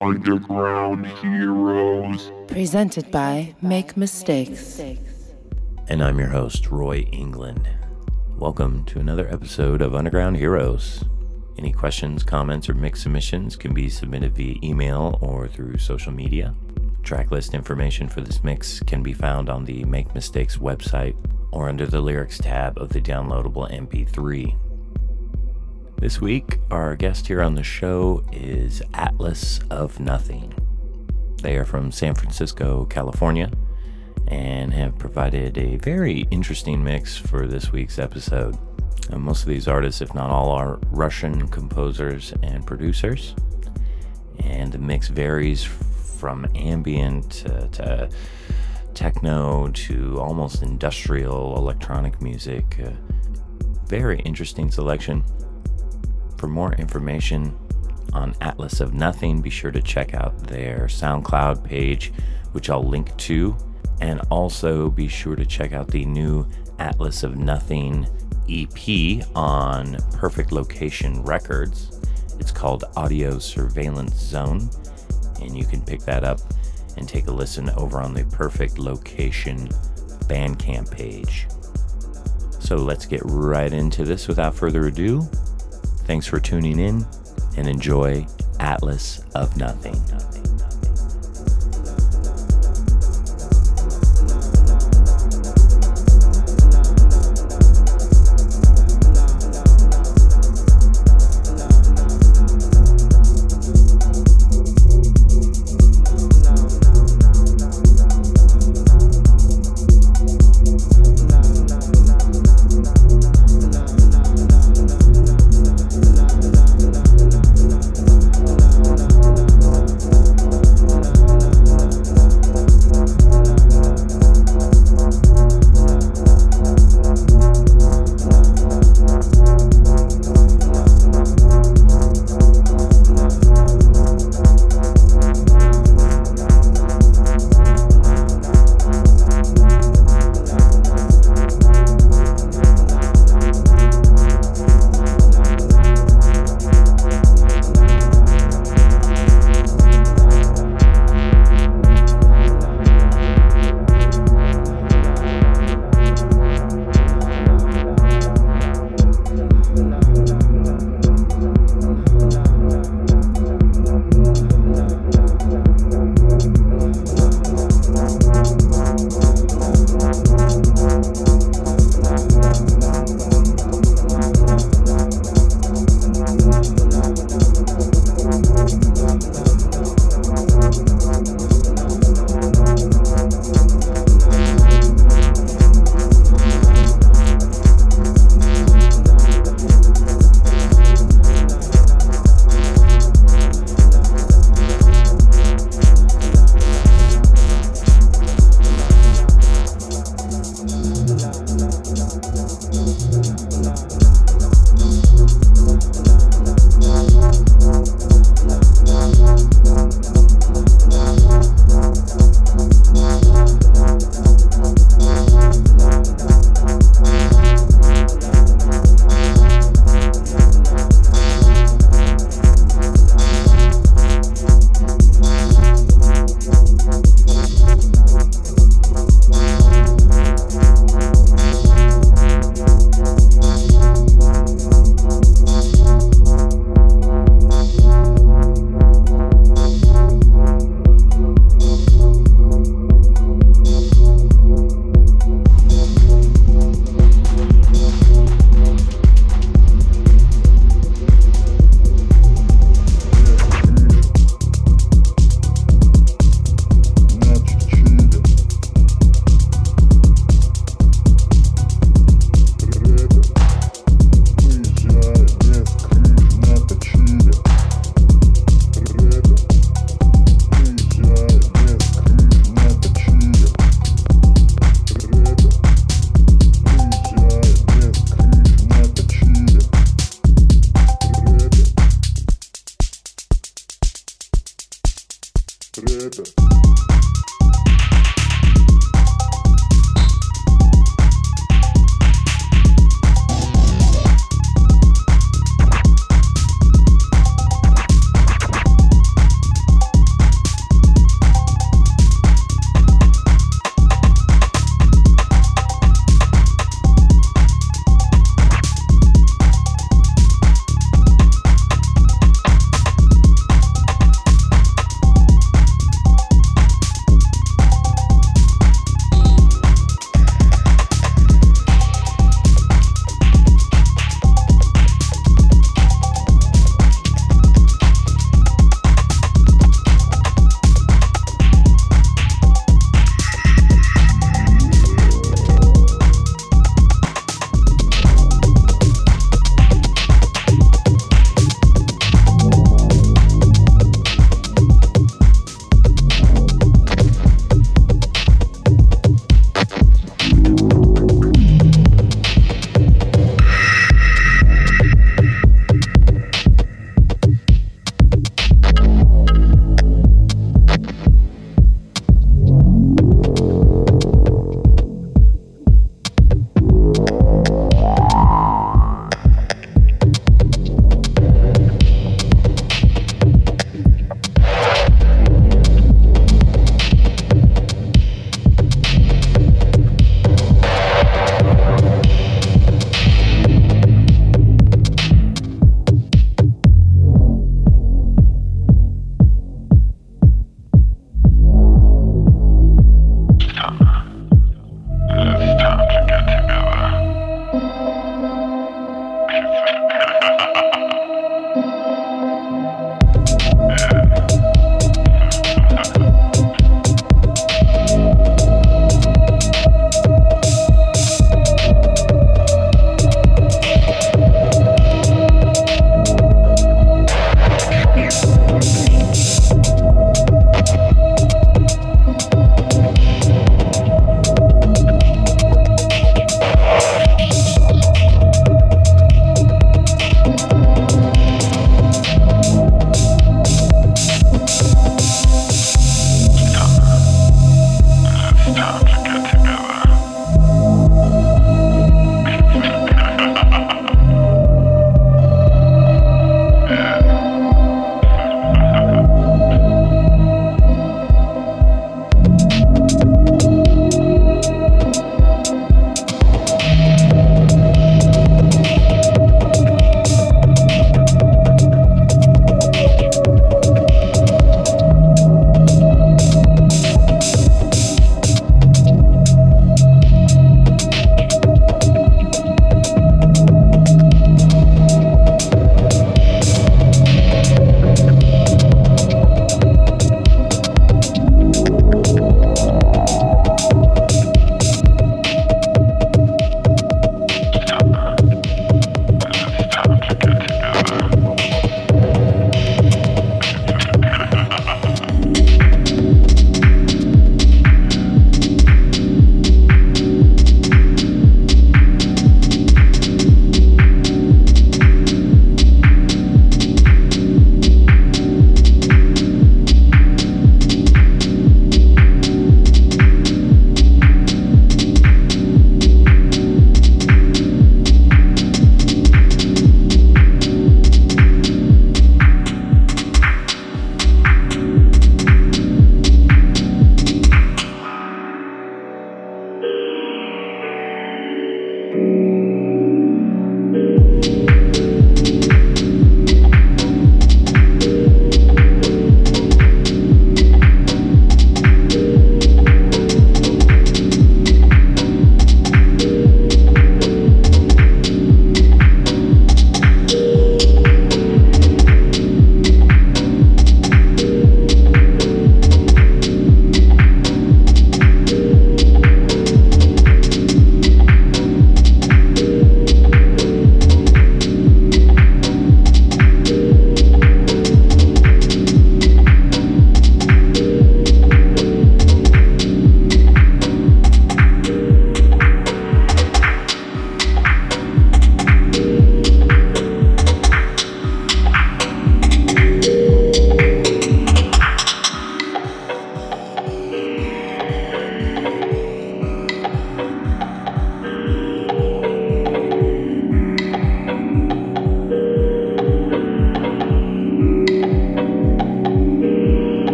Underground Heroes. Presented by Make Mistakes. And I'm your host, Roy England. Welcome to another episode of Underground Heroes. Any questions, comments, or mix submissions can be submitted via email or through social media. Tracklist information for this mix can be found on the Make Mistakes website or under the lyrics tab of the downloadable MP3. This week, our guest here on the show is Atlas of Nothing. They are from San Francisco, California, and have provided a very interesting mix for this week's episode. And most of these artists, if not all, are Russian composers and producers. And the mix varies from ambient to, to techno to almost industrial electronic music. Uh, very interesting selection. For more information on Atlas of Nothing, be sure to check out their SoundCloud page, which I'll link to. And also be sure to check out the new Atlas of Nothing EP on Perfect Location Records. It's called Audio Surveillance Zone, and you can pick that up and take a listen over on the Perfect Location Bandcamp page. So let's get right into this without further ado. Thanks for tuning in and enjoy Atlas of Nothing.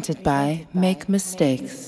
Presented by Make Mistakes.